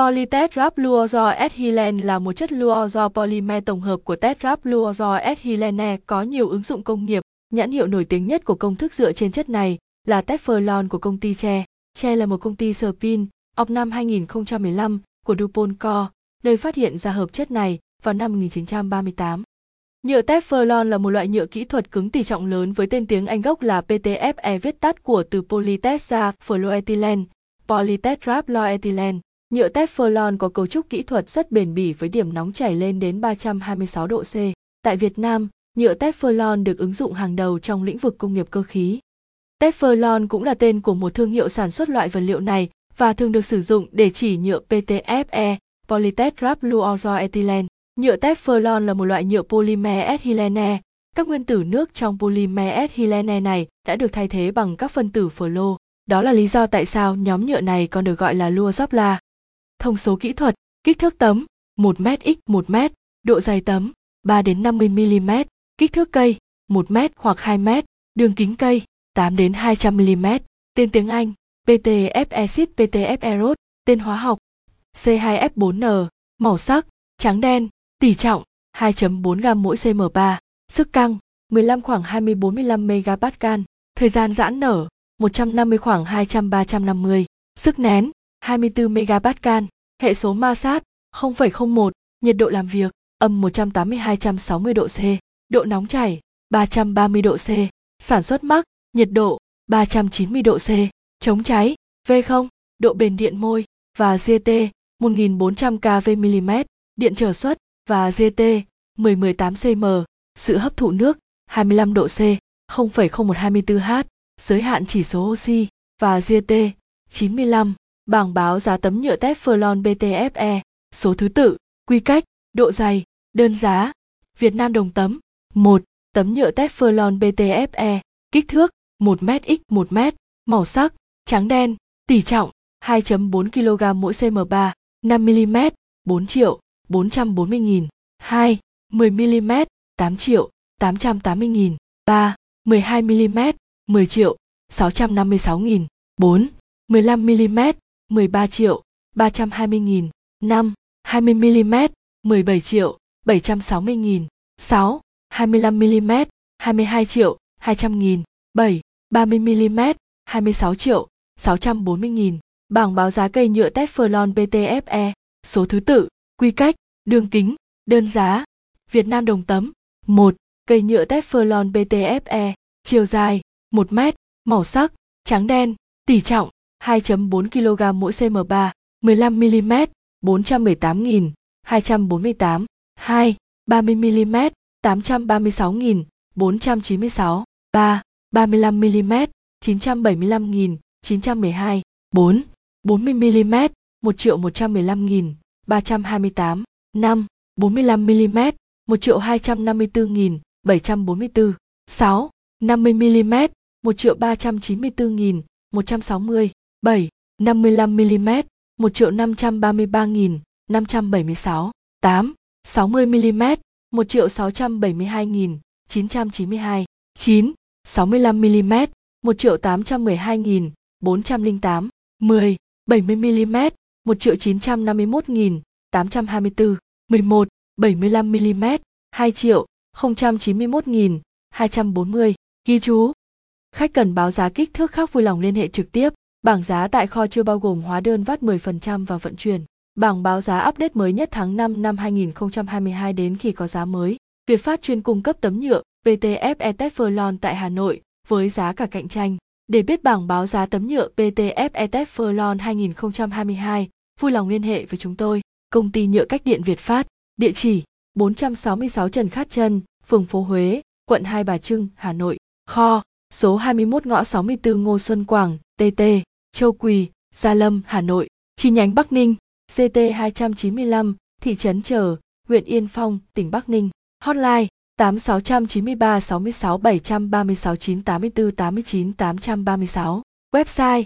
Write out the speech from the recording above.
Polytetrafluoroethylene là một chất fluoro polymer tổng hợp của tetrafluoroethylene có nhiều ứng dụng công nghiệp. Nhãn hiệu nổi tiếng nhất của công thức dựa trên chất này là Teflon của công ty Che. Che là một công ty spin, ọc năm 2015 của DuPont Co, nơi phát hiện ra hợp chất này vào năm 1938. Nhựa Teflon là một loại nhựa kỹ thuật cứng tỷ trọng lớn với tên tiếng Anh gốc là PTFE viết tắt của từ polytetrafluoroethylene, polytetrafluoroethylene. Nhựa Teflon có cấu trúc kỹ thuật rất bền bỉ với điểm nóng chảy lên đến 326 độ C. Tại Việt Nam, nhựa Teflon được ứng dụng hàng đầu trong lĩnh vực công nghiệp cơ khí. Teflon cũng là tên của một thương hiệu sản xuất loại vật liệu này và thường được sử dụng để chỉ nhựa PTFE, polytetrafluoroethylene. Nhựa Teflon là một loại nhựa polymer ethylene. Các nguyên tử nước trong polymer ethylene này đã được thay thế bằng các phân tử phlo. Đó là lý do tại sao nhóm nhựa này còn được gọi là lua Zopla. Thông số kỹ thuật, kích thước tấm 1m x 1m, độ dày tấm 3 đến 50 mm, kích thước cây 1m hoặc 2m, đường kính cây 8 đến 200 mm, tên tiếng Anh PTF acid PTF erod tên hóa học C2F4N, màu sắc trắng đen, tỷ trọng 2.4 gam mỗi cm3, sức căng 15 khoảng 20-45 megapascal, thời gian giãn nở 150 khoảng 200-350, sức nén 24 MPa, hệ số ma sát 0,01, nhiệt độ làm việc âm 180-260 độ C, độ nóng chảy 330 độ C, sản xuất mắc nhiệt độ 390 độ C, chống cháy V0, độ bền điện môi và GT 1400 kV mm, điện trở suất và GT 1018 cm, sự hấp thụ nước 25 độ C, 0,0124H, giới hạn chỉ số oxy và GT 95, bảng báo giá tấm nhựa Teflon BTFE, số thứ tự, quy cách, độ dày, đơn giá, Việt Nam đồng tấm, 1, tấm nhựa Teflon BTFE, kích thước 1m x 1m, màu sắc, trắng đen, tỷ trọng 2.4 kg mỗi cm3, 5 mm, 4 triệu, 440 nghìn. 2, 10 mm, 8 triệu, 880 nghìn. 3, 12 mm, 10 triệu, 656 nghìn. 4, 15 mm, 13 triệu, 320 nghìn. 5, 20 mm, 17 triệu, 760 nghìn. 6, 25 mm, 22 triệu, 200 nghìn. 7, 30 mm, 26 triệu, 640 nghìn. Bảng báo giá cây nhựa Teflon PTFE, số thứ tự, quy cách, đường kính, đơn giá. Việt Nam đồng tấm. 1. Cây nhựa Teflon PTFE, chiều dài 1 mét, màu sắc trắng đen, tỷ trọng 2.4 kg mỗi cm3, 15 mm, 418.000, 248, 2, 30 mm, 836.000, 496, 3, 35 mm, 975.000, 912, 4, 40 mm, 1 triệu 115 nghìn, 328, 5, 45 mm, 1 triệu 254 nghìn, 744, 6, 50 mm, 1 triệu 394 nghìn, 160, 7, 55 mm, 1 triệu 533 nghìn, 576, 8, 60 mm, 1 triệu 672 nghìn, 992, 9, 65 mm, 1 triệu 812 nghìn, 408, 10, 70 mm, 1 triệu 951 nghìn, 824, 11, 75 mm, 2 triệu, 091 nghìn, 240, ghi chú. Khách cần báo giá kích thước khác vui lòng liên hệ trực tiếp. Bảng giá tại kho chưa bao gồm hóa đơn vát 10% và vận chuyển. Bảng báo giá update mới nhất tháng 5 năm 2022 đến khi có giá mới. Việt Phát chuyên cung cấp tấm nhựa PTFE Teflon tại Hà Nội với giá cả cạnh tranh. Để biết bảng báo giá tấm nhựa PTFE Teflon 2022, vui lòng liên hệ với chúng tôi. Công ty nhựa cách điện Việt Phát, địa chỉ 466 Trần Khát Trân, phường phố Huế, quận Hai Bà Trưng, Hà Nội. Kho, số 21 ngõ 64 Ngô Xuân Quảng, TT, Châu Quỳ, Gia Lâm, Hà Nội. Chi nhánh Bắc Ninh, CT 295, thị trấn Trở, huyện Yên Phong, tỉnh Bắc Ninh. Hotline 8693 66 736 984 89 836. Website